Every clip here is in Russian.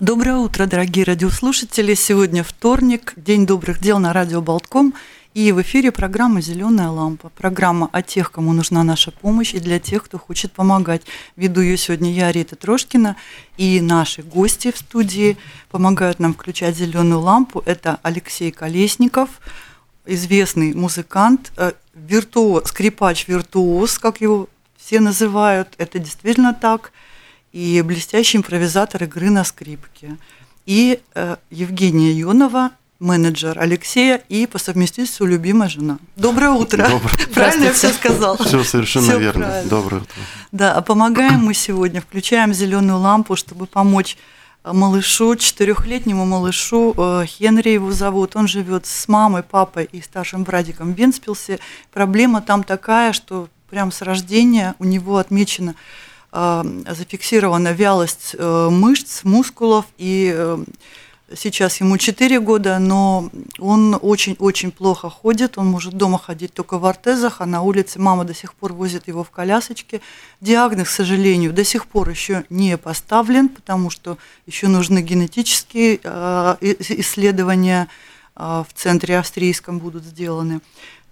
Доброе утро, дорогие радиослушатели. Сегодня вторник, День добрых дел на радио Болтком. И в эфире программа «Зеленая лампа». Программа о тех, кому нужна наша помощь, и для тех, кто хочет помогать. Веду ее сегодня я, Рита Трошкина, и наши гости в студии помогают нам включать «Зеленую лампу». Это Алексей Колесников, известный музыкант, э, виртуоз, скрипач-виртуоз, как его все называют. Это действительно так – и блестящий импровизатор игры на скрипке. И э, Евгения Юнова, менеджер Алексея и по совместительству любимая жена. Доброе утро. Доброе. Правильно я все сказал? Все совершенно все верно. Правильно. Доброе утро. Да, а помогаем мы сегодня, включаем зеленую лампу, чтобы помочь э, малышу, четырехлетнему малышу, э, Хенри его зовут, он живет с мамой, папой и старшим братиком в Венспилсе. Проблема там такая, что прям с рождения у него отмечено зафиксирована вялость э, мышц, мускулов, и э, сейчас ему 4 года, но он очень-очень плохо ходит, он может дома ходить только в ортезах, а на улице мама до сих пор возит его в колясочке. Диагноз, к сожалению, до сих пор еще не поставлен, потому что еще нужны генетические исследования в центре австрийском будут сделаны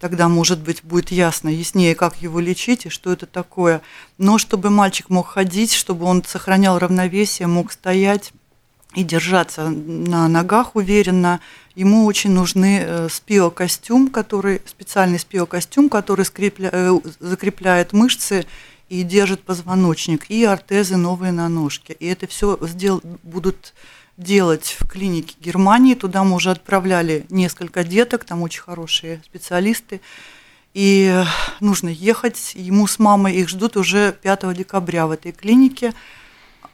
тогда, может быть, будет ясно, яснее, как его лечить и что это такое. Но чтобы мальчик мог ходить, чтобы он сохранял равновесие, мог стоять и держаться на ногах уверенно, ему очень нужны э, спиокостюм, который, специальный спиокостюм, который скрепля, э, закрепляет мышцы и держит позвоночник, и ортезы новые на ножке. И это все сдел, будут делать в клинике Германии. Туда мы уже отправляли несколько деток, там очень хорошие специалисты. И нужно ехать. Ему с мамой их ждут уже 5 декабря в этой клинике.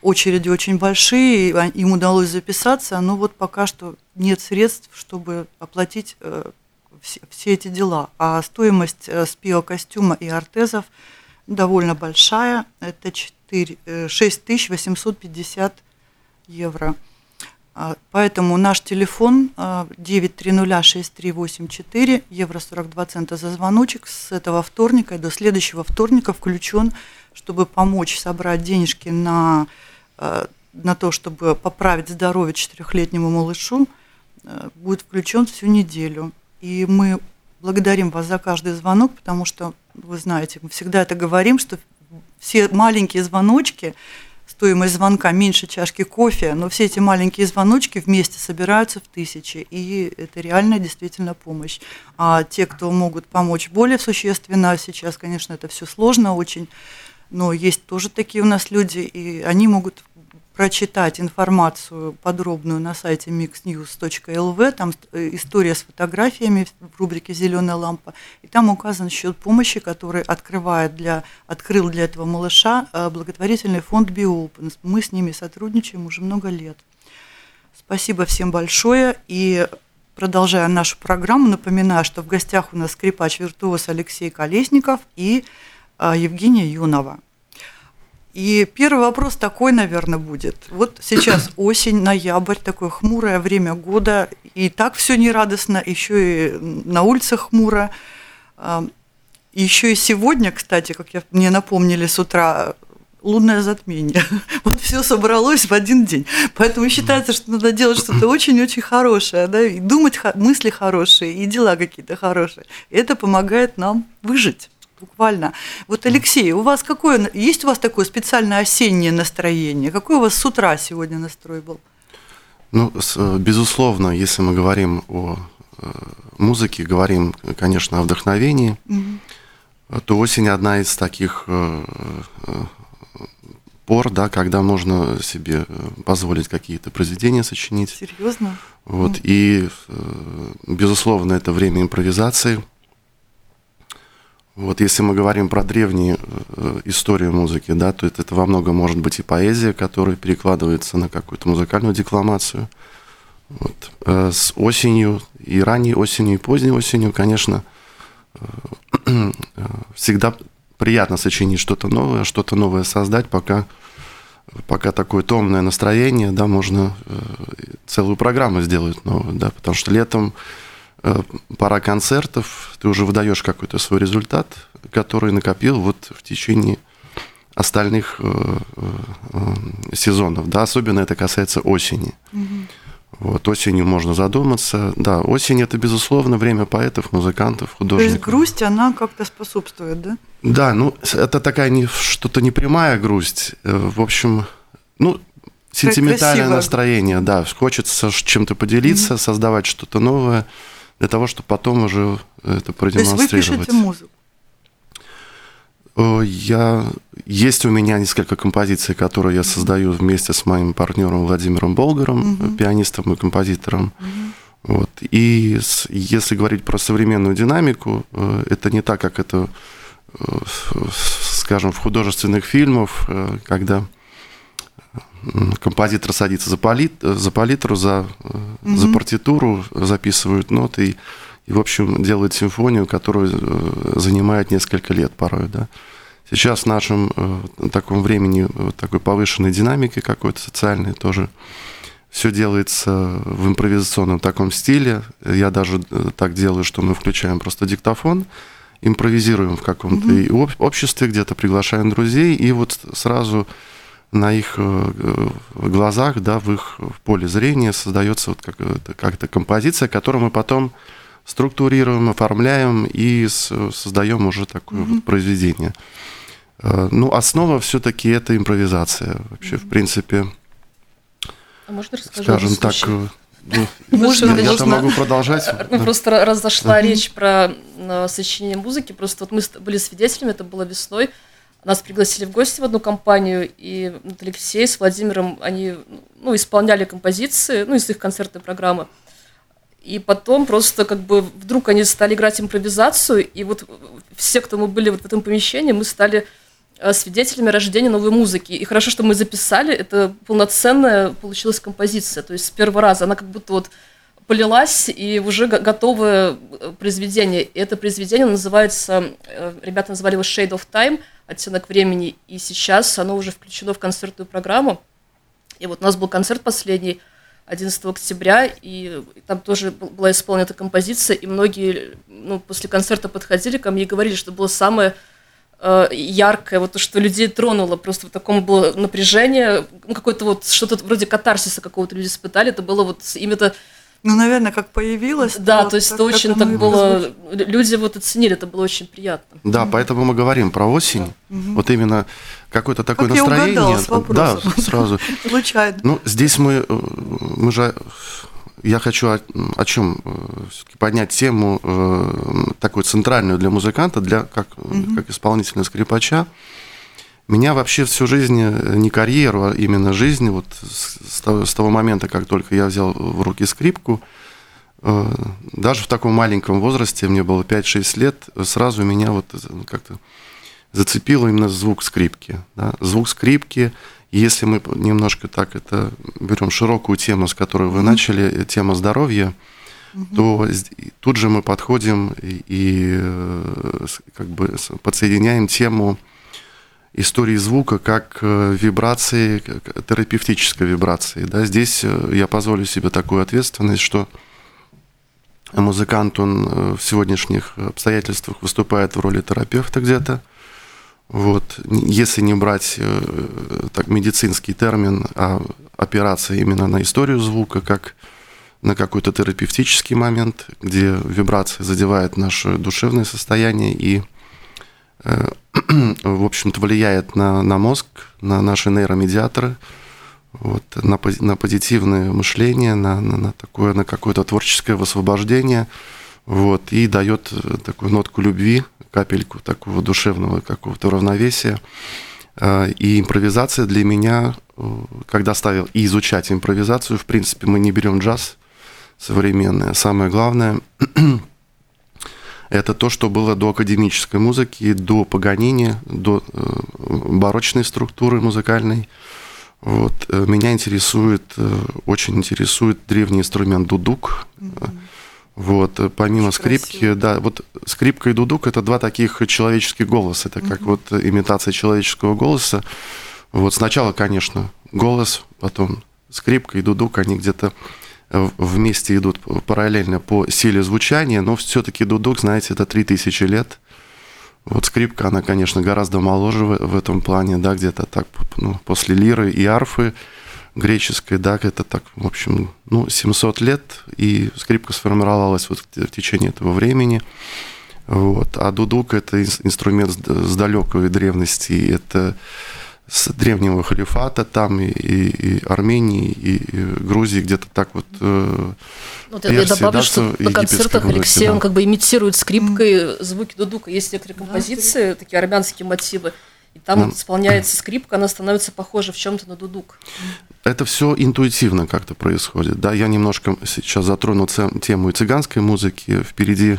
Очереди очень большие, им удалось записаться, но вот пока что нет средств, чтобы оплатить э, все, все эти дела. А стоимость э, спиокостюма и ортезов довольно большая. Это 4, 6850 э, евро. А, поэтому наш телефон 9306384, а, евро 42 цента за звоночек с этого вторника до следующего вторника включен, чтобы помочь собрать денежки на, а, на то, чтобы поправить здоровье четырехлетнему малышу, будет включен всю неделю. И мы благодарим вас за каждый звонок, потому что, вы знаете, мы всегда это говорим, что все маленькие звоночки стоимость звонка меньше чашки кофе, но все эти маленькие звоночки вместе собираются в тысячи, и это реальная действительно помощь. А те, кто могут помочь более существенно, сейчас, конечно, это все сложно очень, но есть тоже такие у нас люди, и они могут прочитать информацию подробную на сайте mixnews.lv, там э, история с фотографиями в рубрике «Зеленая лампа», и там указан счет помощи, который открывает для, открыл для этого малыша э, благотворительный фонд «Биопен». Мы с ними сотрудничаем уже много лет. Спасибо всем большое, и продолжая нашу программу, напоминаю, что в гостях у нас скрипач-виртуоз Алексей Колесников и э, Евгения Юнова – и первый вопрос такой, наверное, будет. Вот сейчас осень, ноябрь, такое хмурое время года, и так все нерадостно, еще и на улицах хмуро. Еще и сегодня, кстати, как я, мне напомнили с утра, лунное затмение. Вот все собралось в один день. Поэтому считается, что надо делать что-то очень-очень хорошее, да, и думать мысли хорошие, и дела какие-то хорошие. Это помогает нам выжить буквально. Вот, Алексей, у вас какое, есть у вас такое специальное осеннее настроение? Какой у вас с утра сегодня настрой был? Ну, безусловно, если мы говорим о э, музыке, говорим, конечно, о вдохновении, угу. то осень одна из таких э, э, пор, да, когда можно себе позволить какие-то произведения сочинить. Серьезно? Вот, и, безусловно, это время импровизации – Вот если мы говорим про древние э, историю музыки, да, то это, во многом может быть и поэзия, которая перекладывается на какую-то музыкальную декламацию. Вот. Э, с осенью, и ранней осенью, и поздней осенью, конечно, э, всегда приятно сочинить что-то новое, что-то новое создать, пока, пока такое томное настроение, да, можно целую программу сделать новую, да, потому что летом пора концертов, ты уже выдаешь какой-то свой результат, который накопил вот в течение остальных э, э, сезонов, да, особенно это касается осени. Угу. Вот, осенью можно задуматься. Да, осень это, безусловно, время поэтов, музыкантов, художников. То есть грусть, она как-то способствует, да? Да, ну, это такая не, что-то непрямая грусть. Э, в общем, ну, сентиментальное Красиво. настроение, да. Хочется чем-то поделиться, mm создавать что-то новое для того, чтобы потом уже это продемонстрировать. То есть вы пишете музыку? Я... Есть у меня несколько композиций, которые я создаю вместе с моим партнером Владимиром Болгаром, угу. пианистом и композитором. Угу. Вот. И если говорить про современную динамику, э, это не так, как это, э, скажем, в художественных фильмах, э, когда композитор садится за, палит, за палитру, за, угу. за партитуру, записывают ноты и и, в общем, делает симфонию, которую э, занимает несколько лет порой, да. Сейчас в нашем э, таком времени, такой повышенной динамики какой-то социальной тоже, все делается в импровизационном таком стиле. Я даже так делаю, что мы включаем просто диктофон, импровизируем в каком-то mm-hmm. обществе, где-то приглашаем друзей, и вот сразу на их глазах, да, в их поле зрения создается вот как-то, как-то композиция, которую мы потом структурируем, оформляем и создаем уже такое mm-hmm. вот произведение. Э, ну, основа все-таки это импровизация. Вообще, mm-hmm. в принципе, а можно скажем так, э, ну, можно, я, я могу продолжать. Ну, да. просто раз зашла да. речь про сочинение музыки, просто вот мы были свидетелями, это было весной, нас пригласили в гости в одну компанию, и Алексей с Владимиром, они ну, исполняли композиции, ну, из их концертной программы. И потом просто как бы вдруг они стали играть импровизацию, и вот все, кто мы были вот в этом помещении, мы стали э, свидетелями рождения новой музыки. И хорошо, что мы записали, это полноценная получилась композиция. То есть с первого раза она как будто вот полилась, и уже готовое э, произведение. И это произведение называется, э, ребята называли его Shade of Time, оттенок времени, и сейчас оно уже включено в концертную программу. И вот у нас был концерт последний, 11 октября, и там тоже была исполнена эта композиция, и многие ну, после концерта подходили ко мне и говорили, что было самое э, яркое, вот то, что людей тронуло, просто вот такому было напряжение, ну, какое-то вот что-то вроде катарсиса какого-то люди испытали, это было вот именно ну, наверное, как появилось. Да, то, то есть это очень так было. Люди вот оценили, это было очень приятно. Да, поэтому мы говорим про осень. Да. Вот именно какое-то такое как настроение. Я угадала с вопросом. Да, сразу. Случайно. Ну, здесь мы, э, мы же я хочу о, о чем э, поднять тему э, такую центральную для музыканта, для как, угу. как исполнителя скрипача. Меня вообще всю жизнь, э, не карьеру, а именно жизнь, вот с того, с того момента, как только я взял в руки скрипку, э, даже в таком маленьком возрасте, мне было 5-6 лет, сразу меня вот ну, как-то зацепило именно звук скрипки. Да? Звук скрипки, если мы немножко так это берем широкую тему, с которой вы начали, э, тема здоровья, угу. то тут же мы подходим и, и как бы подсоединяем тему истории звука как э, вибрации, как терапевтической вибрации. Да? Здесь э, я позволю себе такую ответственность, что музыкант, он э, в сегодняшних обстоятельствах выступает в роли терапевта где-то. Вот. Если не брать так, медицинский термин, а опираться именно на историю звука, как на какой-то терапевтический момент, где вибрация задевает наше душевное состояние и в общем-то, влияет на, на мозг, на наши нейромедиаторы, вот, на, на позитивное мышление, на, на, на такое, на какое-то творческое высвобождение, вот, и дает э, такую нотку любви, капельку такого душевного какого-то равновесия. А, и импровизация для меня, э, когда ставил и изучать импровизацию, в принципе, мы не берем джаз современный. Самое главное Это то, что было до академической музыки, до Паганини, до э, барочной структуры музыкальной. Вот. Э, меня интересует, э, очень интересует древний инструмент дудук. Mm-hmm. Вот, помимо очень скрипки, красиво. да, вот скрипка и дудук это два таких человеческих голоса, это mm-hmm. как вот имитация человеческого голоса. Вот сначала, конечно, голос, потом скрипка и дудук, они где-то вместе идут параллельно по силе звучания, но все-таки дудук, знаете, это 3000 лет. Вот скрипка, она, конечно, гораздо моложе в, в этом плане, да, где-то так, ну, после лиры и арфы греческой, да, это так, в общем, ну, 700 лет, и скрипка сформировалась вот в течение этого времени. Вот. А дудук – это инструмент с далекой древности, это с древнего халифата там и, и, и Армении, и, и Грузии, где-то так вот. Э, ну, Персии, я добавлю, да, что на концертах Алексей, да. он как бы имитирует скрипкой звуки дудука. Есть некоторые композиции, да, такие армянские мотивы, и там mm. исполняется скрипка, она становится похожа в чем-то на дудук. Это все интуитивно как-то происходит. Да, я немножко сейчас затрону тему цыганской музыки. Впереди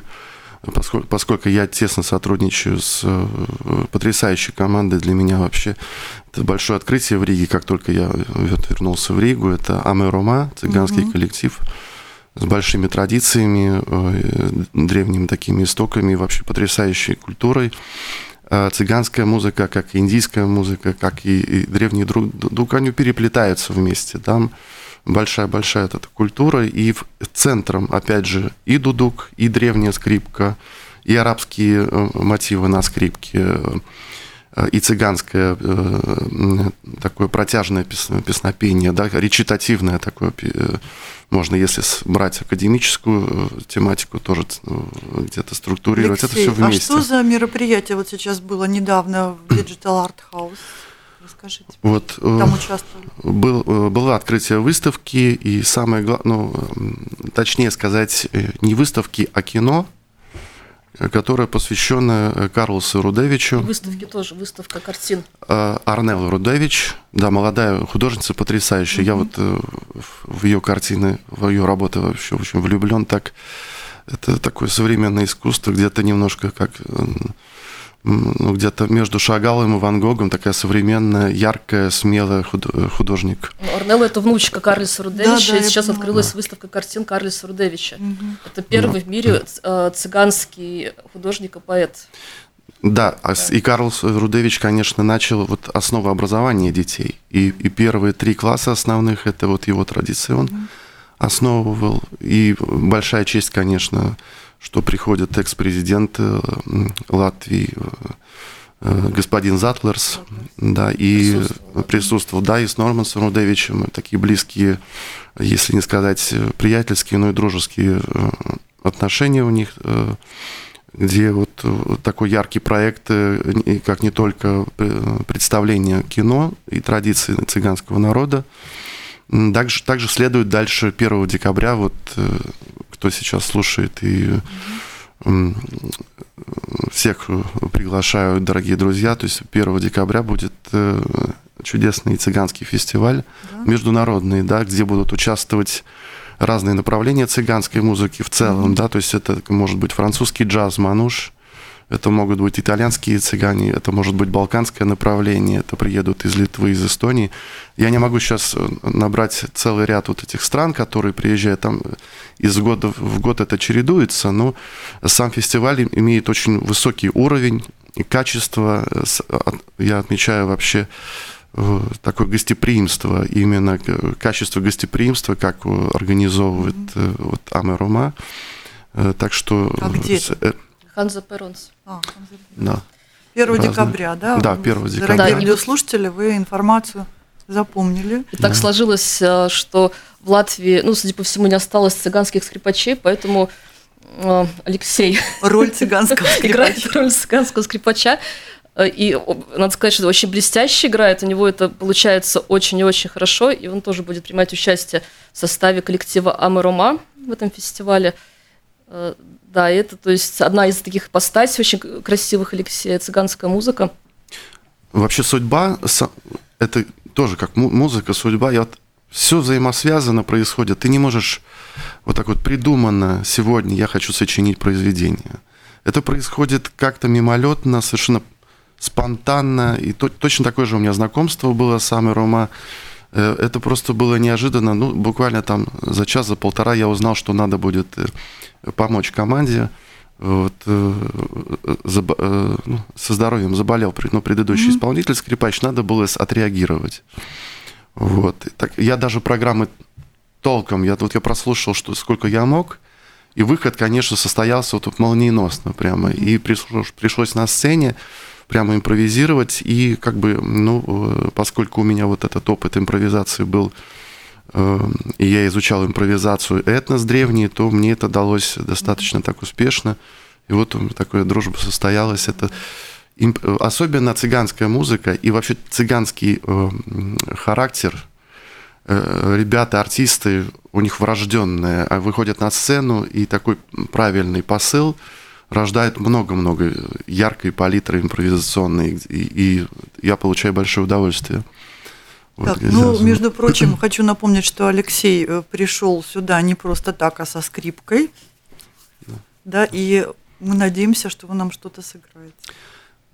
поскольку, поскольку я тесно сотрудничаю с э, потрясающей командой, для меня вообще это большое открытие в Риге, как только я вернулся в Ригу, это Аме Рома, цыганский угу. коллектив с большими традициями, э, древними такими истоками, вообще потрясающей культурой. Э, цыганская музыка, как и индийская музыка, как и, и древние друг, друг они переплетаются вместе. Там большая-большая эта культура, и центром, опять же, и дудук, и древняя скрипка, и арабские э, мотивы на скрипке, э, и цыганское э, такое протяжное песнопение, да, речитативное такое, можно, если брать академическую тематику, тоже где-то структурировать, Алексей, это все вместе. а что за мероприятие вот сейчас было недавно в Digital Art House? Расскажите. Вот, э, Там участвовали. Был, э, было открытие выставки, и самое главное, ну, точнее сказать, э, не выставки, а кино, которое посвящено Карлосу Рудевичу. Выставки тоже, выставка картин. Арнелла Рудевич, да, молодая художница, потрясающая. Mm-hmm. Я вот в ее картины, в ее работы вообще очень влюблен. Так, это такое современное искусство, где-то немножко как ну, где-то между Шагалом и Ван Гогом такая современная, яркая, смелая художник. Ну, Орнелла – это внучка Карлиса Рудевича, да, да, и сейчас открылась да. выставка картин Карлиса Рудевича. Угу. Это первый да. в мире э, цыганский художник и поэт. Да, да, и Карлс Рудевич, конечно, начал вот основу образования детей. И, и первые три класса основных – это вот его традиции он угу. основывал. И большая честь, конечно, что приходит экс-президент э, Латвии э, э, господин Затлерс, да, и присутствовал, присутствовал да, и с Нормансом Рудевичем, такие близкие, если не сказать приятельские, но и дружеские отношения у них, где вот такой яркий проект, как не только представление кино и традиции цыганского народа, также, также следует дальше 1 декабря вот кто сейчас слушает, и всех приглашаю, дорогие друзья. То есть 1 декабря будет э, чудесный цыганский фестиваль да. международный, да, где будут участвовать разные направления цыганской музыки в целом, mm-hmm. да, то есть это может быть французский джаз, мануш, это могут быть итальянские цыгане, это может быть балканское направление, это приедут из Литвы, из Эстонии. Я не могу сейчас э, набрать целый ряд вот этих стран, которые приезжают там из года в год это чередуется, но сам фестиваль имеет очень высокий уровень и качество. Я отмечаю вообще э, такое гостеприимство, именно качество гостеприимства, как организовывает вот Амерума. Так что... А где это? Ханза Перонс. А, Да. 1 Разные. декабря, да? Да, 1 декабря. Дорогие радиослушатели, вы информацию запомнили. И так да. сложилось, э, что в Латвии, ну, судя по всему, не осталось цыганских скрипачей, поэтому э, Алексей роль цыганского играет роль цыганского скрипача. Э, и надо сказать, что очень блестяще играет. У него это получается очень и очень хорошо. И он тоже будет принимать участие в составе коллектива Амарома в этом фестивале. Да, это, то есть, одна из таких ипостасей очень красивых Алексея, цыганская музыка. Вообще судьба, это тоже как музыка, судьба, я все взаимосвязано происходит. Ты не можешь вот так вот придуманно сегодня я хочу сочинить произведение. Это происходит как-то мимолетно, совершенно спонтанно. И то, точно такое же у меня знакомство было с Амой Рома. Э, это просто было неожиданно. Ну, буквально там за час, за полтора я узнал, что надо будет э, помочь команде. Вот, э, заб, ну, со здоровьем заболел ну, предыдущий mm-hmm. исполнитель, скрипач, надо было отреагировать. Вот. Так, я даже программы толком, я тут я прослушал, что сколько я мог, и выход, конечно, состоялся вот молниеносно прямо. И пришлось, пришлось на сцене прямо импровизировать. И как бы, ну, э, поскольку у меня вот этот опыт импровизации был, э, и я изучал импровизацию этнос древний, то мне это далось достаточно так успешно. И вот такая дружба состоялась. Это особенно цыганская музыка и вообще цыганский э, характер ребята, артисты, у них врожденные, а выходят на сцену, и такой правильный посыл рождает много-много яркой палитры импровизационной, и, и я получаю большое удовольствие. Так, вот, ну, между прочим, хочу напомнить, что Алексей э, пришел сюда не просто так, а со скрипкой, да, да и мы надеемся, что вы нам что-то сыграете.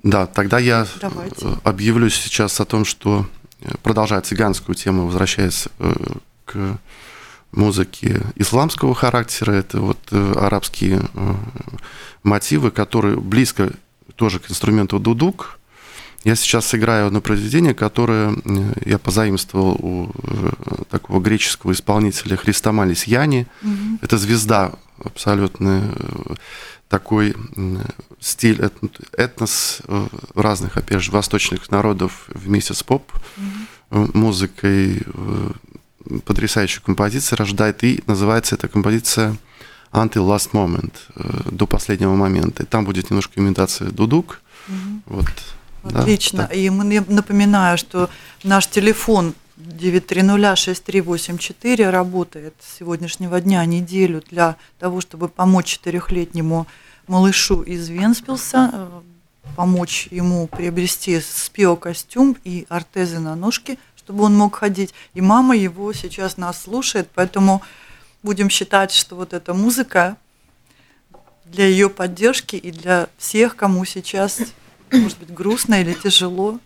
Да, тогда я Давайте. объявлю сейчас о том, что продолжая цыганскую тему, возвращаясь э, к музыке исламского характера, это вот э, арабские э, мотивы, которые близко тоже к инструменту дудук. Я сейчас сыграю одно произведение, которое я позаимствовал у такого греческого исполнителя Христомалис Яни. Mm-hmm. Это звезда абсолютно такой стиль, этнос э, разных, опять же, восточных народов вместе с поп-музыкой э, потрясающую композицию рождает, и называется эта композиция Until Last Moment, э, до последнего момента. И там будет немножко имитация дудук. Угу. Вот, Отлично. Да, и мы напоминаю, что наш телефон 9306384 работает с сегодняшнего дня неделю для того, чтобы помочь четырехлетнему малышу из Венспилса, э, помочь ему приобрести спио-костюм и ортезы на ножки, чтобы он мог ходить. И мама его сейчас нас слушает, поэтому будем считать, что вот эта музыка для ее поддержки и для всех, кому сейчас, может быть, грустно или тяжело,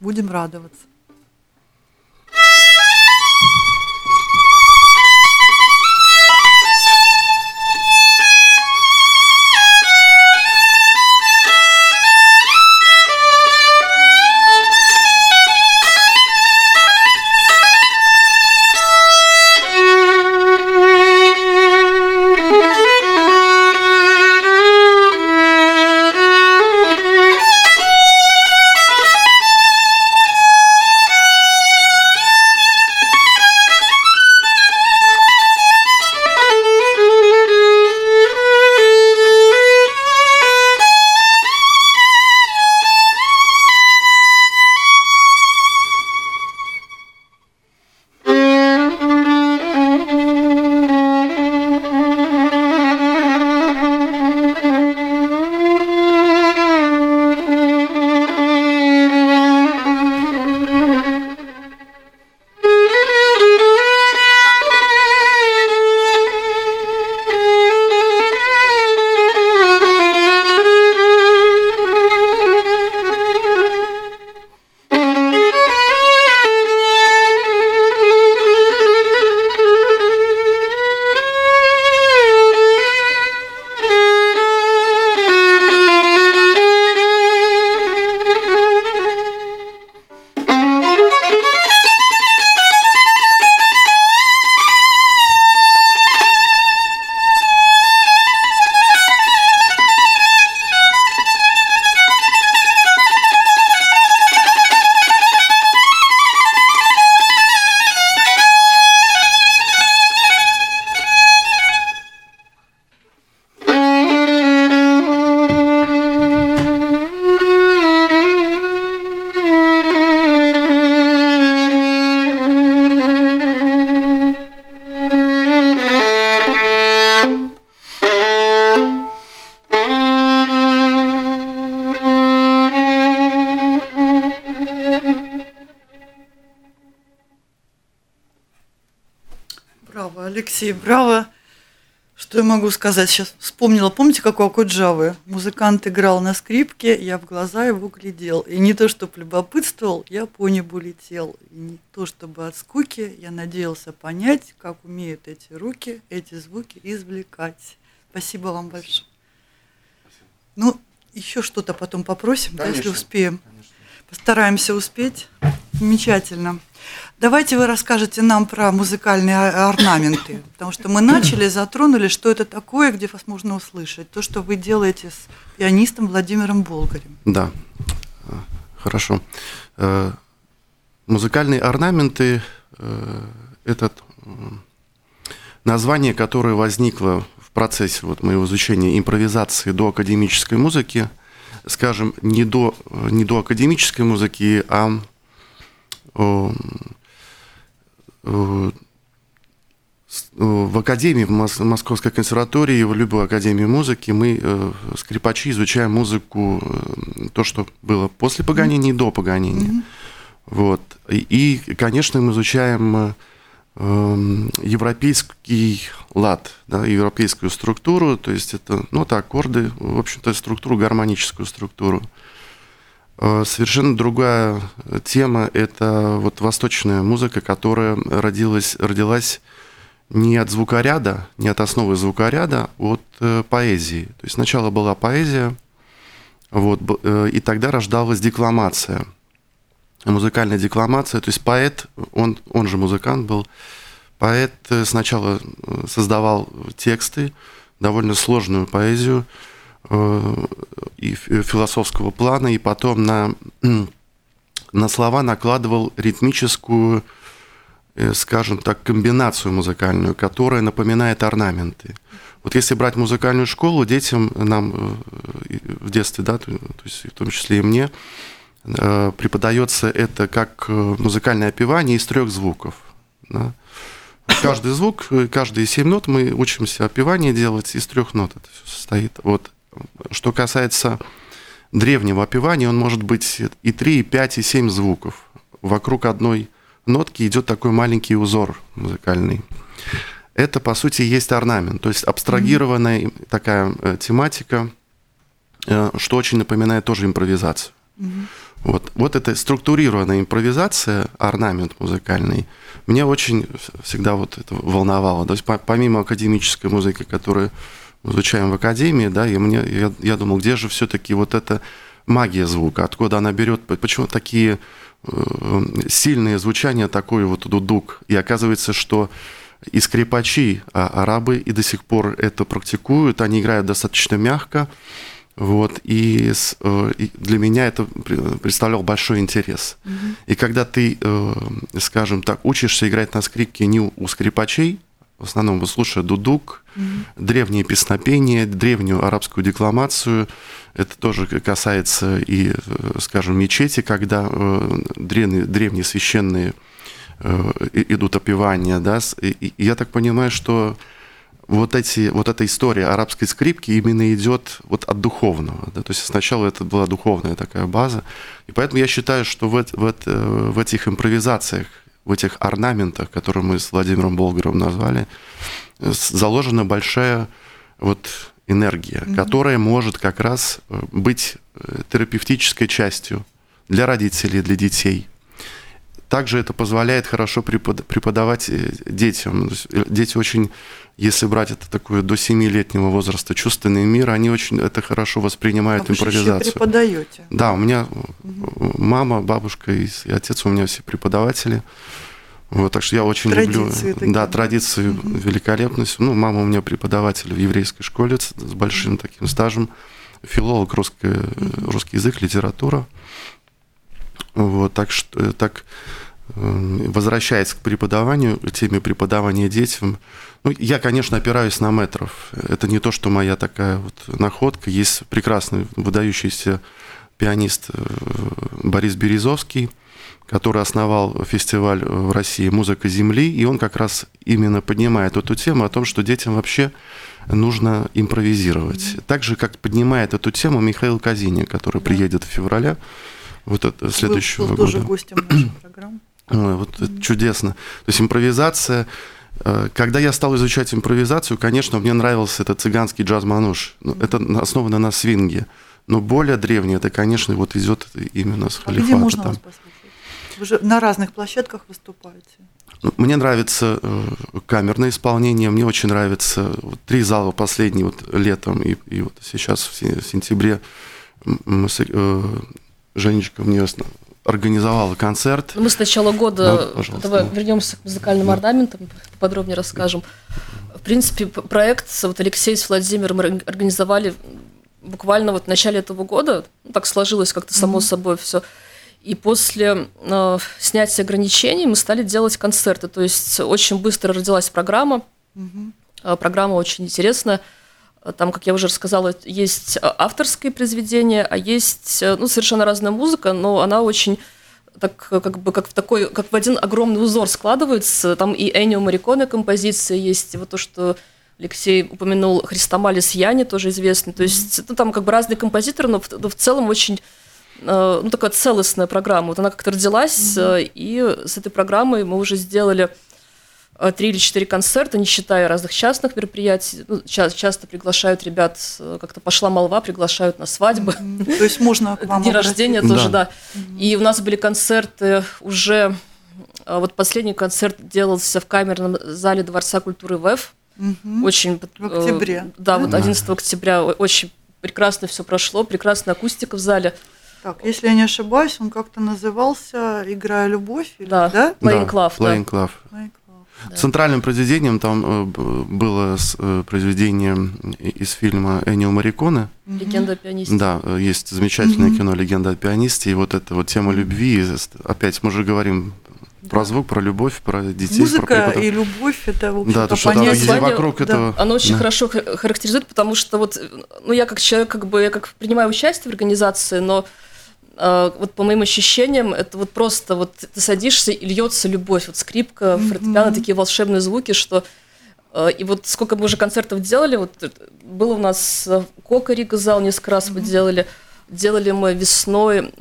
Будем радоваться. Алексей, браво! Что я могу сказать? Сейчас вспомнила. Помните, как у Акуджавы? Музыкант играл на скрипке, я в глаза его глядел. И не то, чтобы любопытствовал, я по небу летел. И не то, чтобы от скуки, я надеялся понять, как умеют эти руки эти звуки извлекать. Спасибо вам большое. Ну, еще что-то потом попросим, да, если успеем. Конечно. Постараемся успеть. Замечательно. Давайте вы расскажете нам про музыкальные орнаменты, потому что мы начали, затронули, что это такое, где вас можно услышать. То, что вы делаете с пианистом Владимиром Болгарем. Да, хорошо. Э, музыкальные орнаменты э, – это название, которое возникло в процессе вот моего изучения импровизации до академической музыки, скажем, не до, не до академической музыки, а в академии, в Московской консерватории, в любой академии музыки мы, э, скрипачи, изучаем музыку, э, то, что было после Паганини и до Паганини. Mm-hmm. Вот. И, конечно, мы изучаем э, эм, европейский лад, да, европейскую структуру, то есть это, ну, это аккорды, в общем-то, структуру, гармоническую структуру. Э, совершенно другая тема – это вот восточная музыка, которая родилась, родилась не от звукоряда, не от основы звукоряда, а от э, поэзии. То есть сначала была поэзия, вот, э, и тогда рождалась декламация, музыкальная декламация. То есть поэт, он, он же музыкант был, поэт сначала создавал тексты, довольно сложную поэзию, и философского плана, и потом на, на слова накладывал ритмическую, э, скажем так, комбинацию музыкальную, которая напоминает орнаменты. Вот если брать музыкальную школу, детям нам э, в детстве, да, то, есть в том числе и мне, преподается это как музыкальное опевание из трех звуков. Да. Каждый звук, каждые семь нот мы учимся опевание делать из трех нот. Это все состоит. Вот что касается древнего опевания, он может быть и 3, и 5, и 7 звуков. Вокруг одной нотки идет такой маленький узор музыкальный. Это, по сути, есть орнамент, то есть абстрагированная mm-hmm. такая э, тематика, э, что очень напоминает тоже импровизацию. Mm-hmm. Вот, вот эта структурированная импровизация, орнамент музыкальный, меня очень всегда вот это волновало. То есть помимо академической музыки, которую изучаем в академии, да, и мне, я, я думал, где же все-таки вот эта магия звука, откуда она берет, почему такие э, сильные звучания, такой вот дудук. И оказывается, что и скрипачи, а арабы и до сих пор это практикуют, они играют достаточно мягко, вот, и, э, и для меня это представлял большой интерес. Mm-hmm. И когда ты, э, скажем так, учишься играть на скрипке не у скрипачей, в основном слушая дудук, mm-hmm. древние песнопения, древнюю арабскую декламацию. Это тоже касается и, э, скажем, мечети, когда э, древние, древние священные э, идут опевания. Да? И я так понимаю, что вот, эти, вот эта история арабской скрипки именно идет вот от духовного. Да? То есть сначала это была духовная такая база. И поэтому я считаю, что в, в, в этих импровизациях в этих орнаментах, которые мы с Владимиром Болгаром назвали, заложена большая вот энергия, mm-hmm. которая может как раз э, быть э, терапевтической частью для родителей, для детей. Также это позволяет хорошо преподавать э, детям. Дети очень если брать это такое до 7-летнего возраста, чувственный мир, они очень это хорошо воспринимают а импровизацию. Вы преподаете? Да, у меня угу. мама, бабушка и, и отец у меня все преподаватели. Вот, так что я очень традиции люблю. Такие. Да, традиции угу. великолепность. Ну, мама у меня преподаватель в еврейской школе с, с большим таким стажем, филолог русский, угу. русский язык, литература. Вот, так что так возвращаясь к преподаванию, к теме преподавания детям, ну, я, конечно, опираюсь на метров. Это не то, что моя такая вот находка. Есть прекрасный, выдающийся пианист э, Борис Березовский, который основал фестиваль в России «Музыка Земли», и он как раз именно поднимает эту тему о том, что детям вообще нужно импровизировать. Mm-hmm. Так же, как поднимает эту тему Михаил Казини, который да. приедет в феврале вот это, следующего был, был года. тоже гостем нашей программы. Вот это чудесно. То есть импровизация когда я стал изучать импровизацию, конечно, мне нравился этот цыганский джаз-мануш. Ну, это основано на свинге. Но более древнее, это, конечно, вот идет именно с халифата. А где можно там. вас послушать? Вы же на разных площадках выступаете. Ну, мне нравится э, камерное исполнение, мне очень нравится вот, три зала последний вот летом и, и вот сейчас в сентябре мы с, э, Женечка мне организовала концерт. Мы с начала года, ну, давай вернемся к музыкальным да. орнаментам, подробнее расскажем. В принципе, проект вот Алексей с Владимиром организовали буквально вот в начале этого года. Ну, так сложилось как-то само mm-hmm. собой все. И после э, снятия ограничений мы стали делать концерты. То есть очень быстро родилась программа. Mm-hmm. Программа очень интересная. Там, как я уже рассказала, есть авторские произведения, а есть ну, совершенно разная музыка, но она очень так как бы как в такой, как в один огромный узор складывается. Там и Энио Мариконе композиция есть, вот то, что Алексей упомянул Христомалис Яни, тоже известный. То есть ну, там как бы разные композиторы, но в, но в целом очень э, ну, такая целостная программа. Вот она как-то родилась, mm-hmm. и с этой программой мы уже сделали Э, три или четыре концерта, не считая разных частных мероприятий. Ну, часто, часто приглашают ребят, э, как-то пошла молва, приглашают на свадьбы. Mm-hmm. То есть можно к вам День рождения тоже, да. Mm-hmm. И у нас были концерты уже... Э, вот последний концерт делался в камерном зале Дворца культуры ВЭФ. Очень... В октябре. Да, вот 11 октября. Очень прекрасно все прошло, прекрасная акустика в зале. Так, если я не ошибаюсь, он как-то назывался «Играя любовь». Или, да? да? Playing да, Club. Playing да. Club. Да. Центральным произведением там э, было э, произведение из фильма Энио Мариконе. «Легенда о пианисте». Да, э, есть замечательное mm-hmm. кино «Легенда о пианисте», и вот эта вот тема любви, опять мы же говорим про звук, про любовь, про детей. Музыка про и любовь это в Да, то, что понятие. вокруг да. этого. Оно очень да. хорошо характеризует, потому что вот, ну я как человек, как бы я как принимаю участие в организации, но вот по моим ощущениям, это вот просто вот ты садишься и льется любовь, вот скрипка, фортепиано, mm-hmm. такие волшебные звуки, что а, и вот сколько мы уже концертов делали, вот был у нас Кока Рига зал, несколько раз мы делали, делали мы весной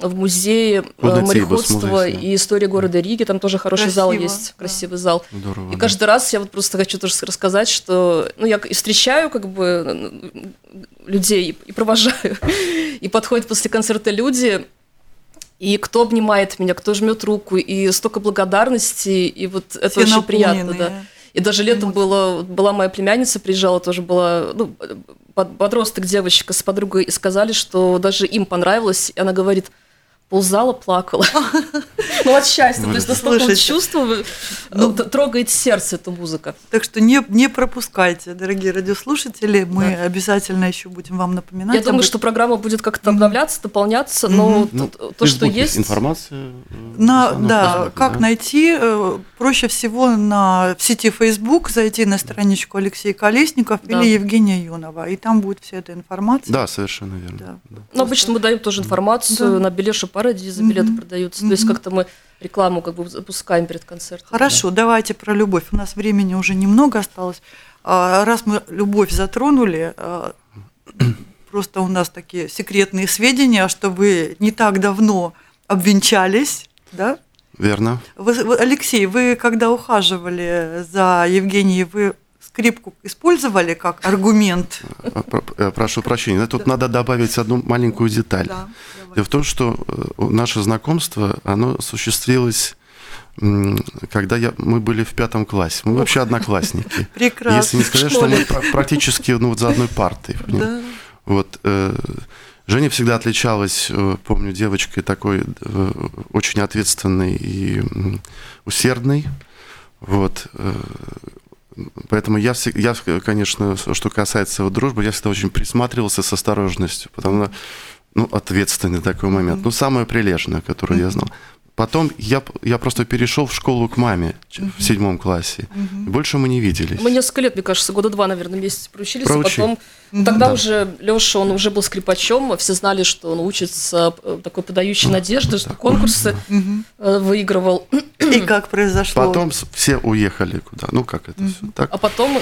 в музее Куда мореходства и истории города Риги, там тоже хороший Красиво, зал есть, да. красивый зал. Здорово, и да. каждый раз я вот просто хочу тоже рассказать, что ну, я и встречаю как бы людей и провожаю, и подходят после концерта люди, и кто обнимает меня, кто жмет руку, и столько благодарности, и вот это Все очень приятно, да. И даже летом было, была моя племянница, приезжала, тоже была, ну, подросток девочка с подругой, и сказали, что даже им понравилось, и она говорит, ползала, плакала. Ну, от счастья. То есть настолько чувство ну, трогает сердце эта музыка. Так что не, не пропускайте, дорогие радиослушатели. Мы да. обязательно еще будем вам напоминать. Я думаю, что программа будет как-то обновляться, дополняться, но ну, то, что есть... Информация. Э, на, да, как найти? Э, проще всего на, в сети Facebook зайти на страничку Алексея Колесников или Евгения Юнова, и там будет вся эта информация. Да, совершенно верно. Но обычно мы даем тоже информацию на Белеша паради за билеты mm-hmm. продаются. Mm-hmm. То есть как-то мы рекламу как бы запускаем перед концертом. Хорошо, да. давайте про любовь. У нас времени уже немного осталось. А, раз мы любовь затронули, а, просто у нас такие секретные сведения, что вы не так давно обвенчались, да? Верно. Вы, вы, Алексей, вы когда ухаживали за Евгенией, вы скрипку использовали как аргумент? А, э, прошу прощения, тут да. надо добавить одну маленькую деталь. Да, Дело в том, что э, наше знакомство, оно осуществилось когда я, мы были в пятом классе. Мы вообще одноклассники. Прекрасно. Если не сказать, что мы практически ну, вот за одной партой. Да. Вот, э, Женя всегда отличалась, помню, девочкой такой э, очень ответственной и усердной. Вот. Поэтому я, я, конечно, что касается вот дружбы, я всегда очень присматривался с осторожностью, потому что ну, ответственный такой момент. Ну, самое прилежное, которое я знал. Потом я, я просто перешел в школу к маме uh-huh. в седьмом классе. Uh-huh. Больше мы не виделись. Мы несколько лет, мне кажется, года два, наверное, вместе проучились. Проучи. А потом, uh-huh. тогда да. уже Леша, он уже был скрипачом, все знали, что он учится э, такой подающий надежды, что конкурсы uh-huh. выигрывал. И как произошло? Потом все уехали куда. Ну, как это uh-huh. все так. А потом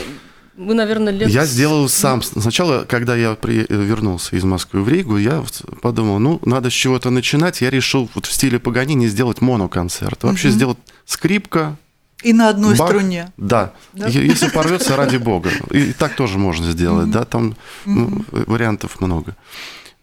мы, наверное, лет... Я сделал сам. Сначала, когда я при... вернулся из Москвы в Ригу, я подумал, ну, надо с чего-то начинать. Я решил вот в стиле Паганини сделать моноконцерт. Вообще угу. сделать скрипка, И на одной Бах, струне. Да. Да? Если порвется, ради бога. И так тоже можно сделать, да, там ну, вариантов много.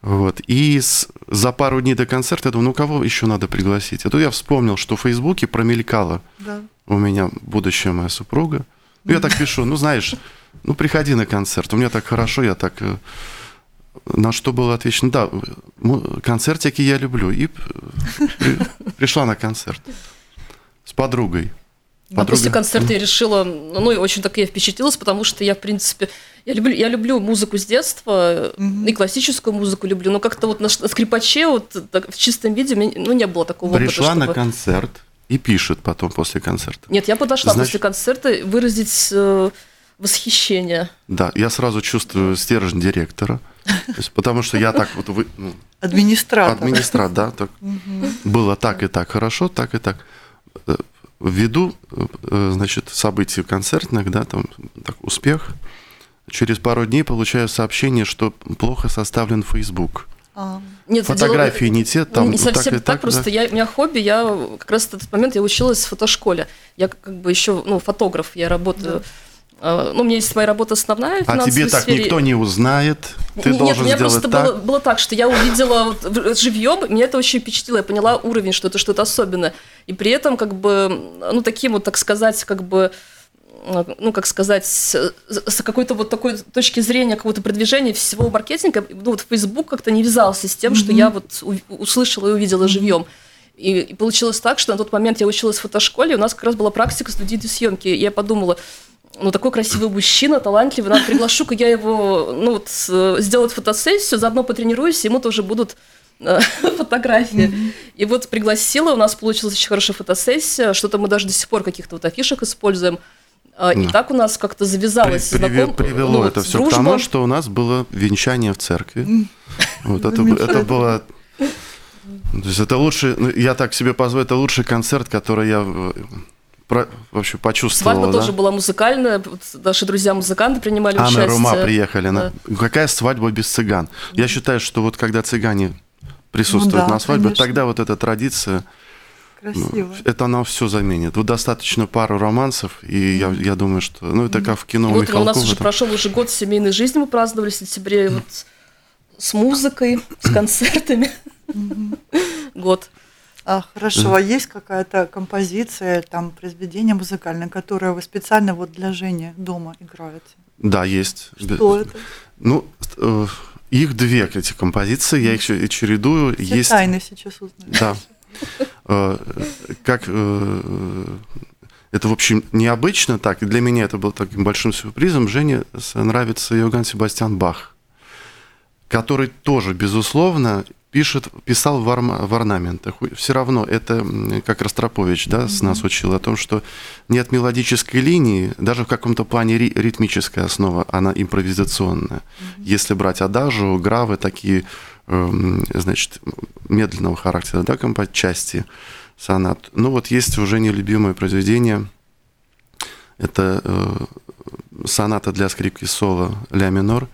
Вот. И с- за пару дней до концерта я думаю, ну кого еще надо пригласить? А то я вспомнил, что в Фейсбуке промелькало Да. у меня будущая моя супруга. Ну, я так пишу, ну, знаешь, ну, приходи на концерт. У меня так хорошо, я так... э, На что было отвечено, да, концертики я люблю. И при- пришла на концерт с подругой. А после концерта я решила, ну и очень так я впечатлилась, потому что я, в принципе, я люблю, я люблю музыку с детства, и классическую музыку люблю, но как-то вот на скрипаче вот так в чистом виде меня, ну, не было такого Пришла опыта, на чтобы- концерт и пишет потом после концерта. Нет, я подошла Значит- после концерта выразить э, восхищение. Да, я сразу чувствую стержень директора, То есть, потому что я так вот вы, ну, Администратор. администрат, да, так было так и так хорошо, так и так. Э, Ввиду, э, значит, событий концертных, да, там так, успех. Через пару дней получаю сообщение, что плохо составлен Facebook. А, Нет, Фотографии дело- не те, там не так совсем и так, так, просто да. я, у меня хобби, я как раз в этот момент я училась в фотошколе. Я как бы еще, ну, фотограф, я работаю. э, ну, у меня есть моя работа основная в А тебе так сфере. никто не узнает, ты Нет, должен у меня сделать просто так. Было, было так, что я увидела вот в- живьем, меня это очень впечатлило, я поняла уровень, что это что-то особенное. И при этом, как бы, ну, таким вот, так сказать, как бы, э, ну, как сказать, с, с какой-то вот такой точки зрения, какого-то продвижения всего маркетинга, ну, вот Facebook как-то не вязался с тем, что я вот услышала и увидела живьем. И, и получилось так, что на тот момент я училась в фотошколе, у нас как раз была практика студийной съемки. И я подумала, ну, такой красивый мужчина, талантливый, надо приглашу-ка я его, ну, вот, э, сделать фотосессию, заодно потренируюсь, ему тоже будут э, фотографии. И вот пригласила, у нас получилась очень хорошая фотосессия, что-то мы даже до сих пор каких-то вот афишах используем. А, И Да. так у нас как-то завязалось При- знаком- привело ну, вот это все к дружба. тому, что у нас было венчание в церкви. Вот это, было... То есть это лучший, ну, я так себе позволю, это лучший концерт, который я э, про- вообще почувствовал. Свадьба да. тоже была музыкальная, наши друзья-музыканты принимали Анна участие. и Рома приехали. на- Да. Какая свадьба без цыган? Я считаю, что вот когда цыгане присутствуют Ну да, на свадьбе, конечно. тогда вот эта традиция, ну, красиво. это она все заменит. Вот достаточно пару романсов, и я, я думаю, что... Ну, это как в кино у Вот у нас уже там- прошел уже год семейной жизни, мы праздновали в сентябре вот с музыкой, с концертами. Год. А, хорошо, а есть какая-то композиция, там, произведение музыкальное, которое вы специально вот для Жени дома играете? Да, есть. Что это? Ну, э, их две, эти композиции, я их чередую. Все есть... тайны сейчас узнаю. Да. Э, Как э, это, в общем, необычно так, и для меня это было таким большим сюрпризом. Жене нравится Иоганн Себастьян Бах, который тоже, безусловно, пишет, писал в, орма- в орнаментах. Все равно это, как Ростропович да, с нас учил, о том, что нет мелодической линии, даже в каком-то плане ри- ритмическая основа, она импровизационная. Если брать адажу, гравы, такие, эм, значит, медленного характера, да, компо- части сонат. Ну вот есть уже нелюбимое произведение, это э, соната для скрипки соло ля минор.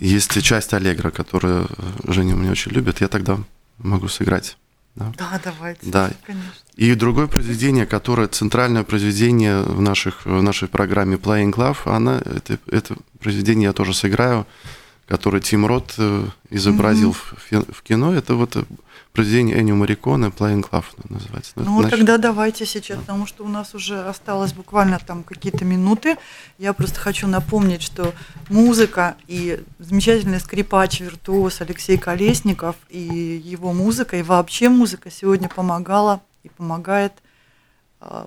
Есть часть аллегро, которую Женя меня очень любит, я тогда могу сыграть. Да. Да, давайте. Да. Конечно. И другое произведение, которое центральное произведение в, наших, в нашей программе Playing Love, она, это, это произведение я тоже сыграю, которое Тим Рот э, изобразил в, фи- в кино. Это вот э, произведение Эннио Мариконе Playing Love называется. Ну вот Значит, тогда давайте сейчас, потому что у нас уже осталось буквально там какие-то минуты. Я просто хочу напомнить, что музыка и замечательный скрипач, виртуоз Алексей Колесников и его музыка, и вообще музыка сегодня помогала и помогает а,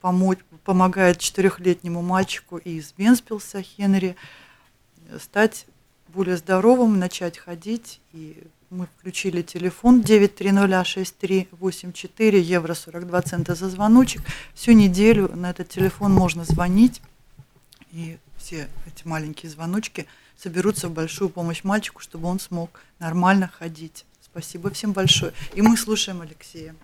помочь, помогает четырехлетнему мальчику из Венспилса Хенри стать более здоровым, начать ходить. И мы включили телефон 9306384, евро 42 цента за звоночек. Всю неделю на этот телефон можно звонить. И все эти маленькие звоночки соберутся в большую помощь мальчику, чтобы он смог нормально ходить. Спасибо всем большое. И мы слушаем Алексея.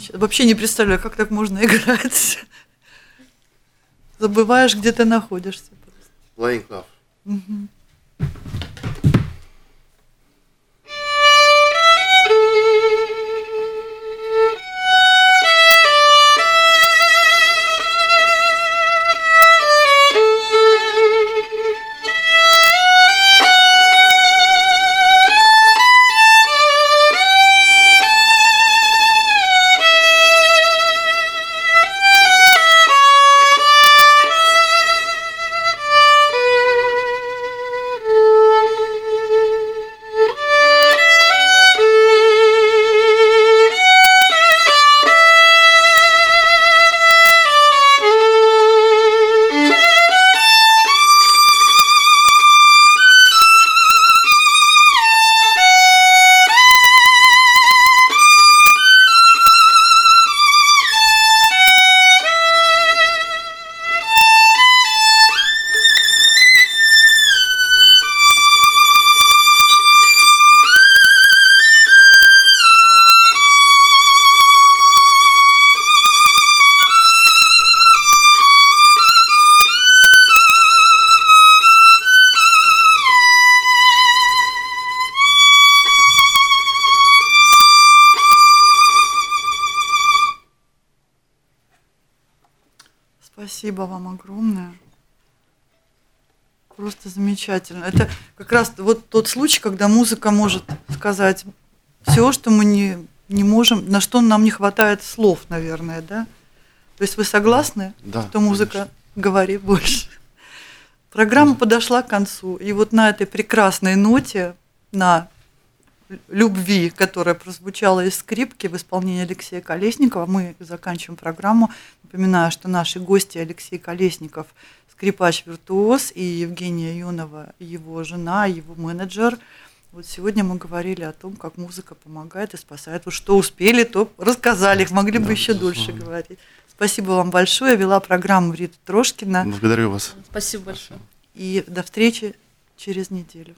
Замечательно. Вообще не представляю, как так можно играть. Забываешь, где ты находишься. Playing love. Мгм. Спасибо вам огромное. Просто замечательно. Это как раз вот тот случай, когда музыка может сказать все, что мы не, не можем, на что нам не хватает слов, наверное, да? То есть вы согласны, Да, что музыка говорит больше? Программа подошла к концу, и вот на этой прекрасной ноте, на любви, которая прозвучала из скрипки в исполнении Алексея Колесникова, мы заканчиваем программу. Напоминаю, что наши гости Алексей Колесников, скрипач-виртуоз, и Евгения Юнова, его жена, его менеджер. Вот сегодня мы говорили о том, как музыка помогает и спасает. Вот что успели, то рассказали, могли бы Да, еще безусловно. дольше говорить. Спасибо вам большое. Вела программу Рита Трошкина. Благодарю вас. Спасибо большое. И до встречи через неделю.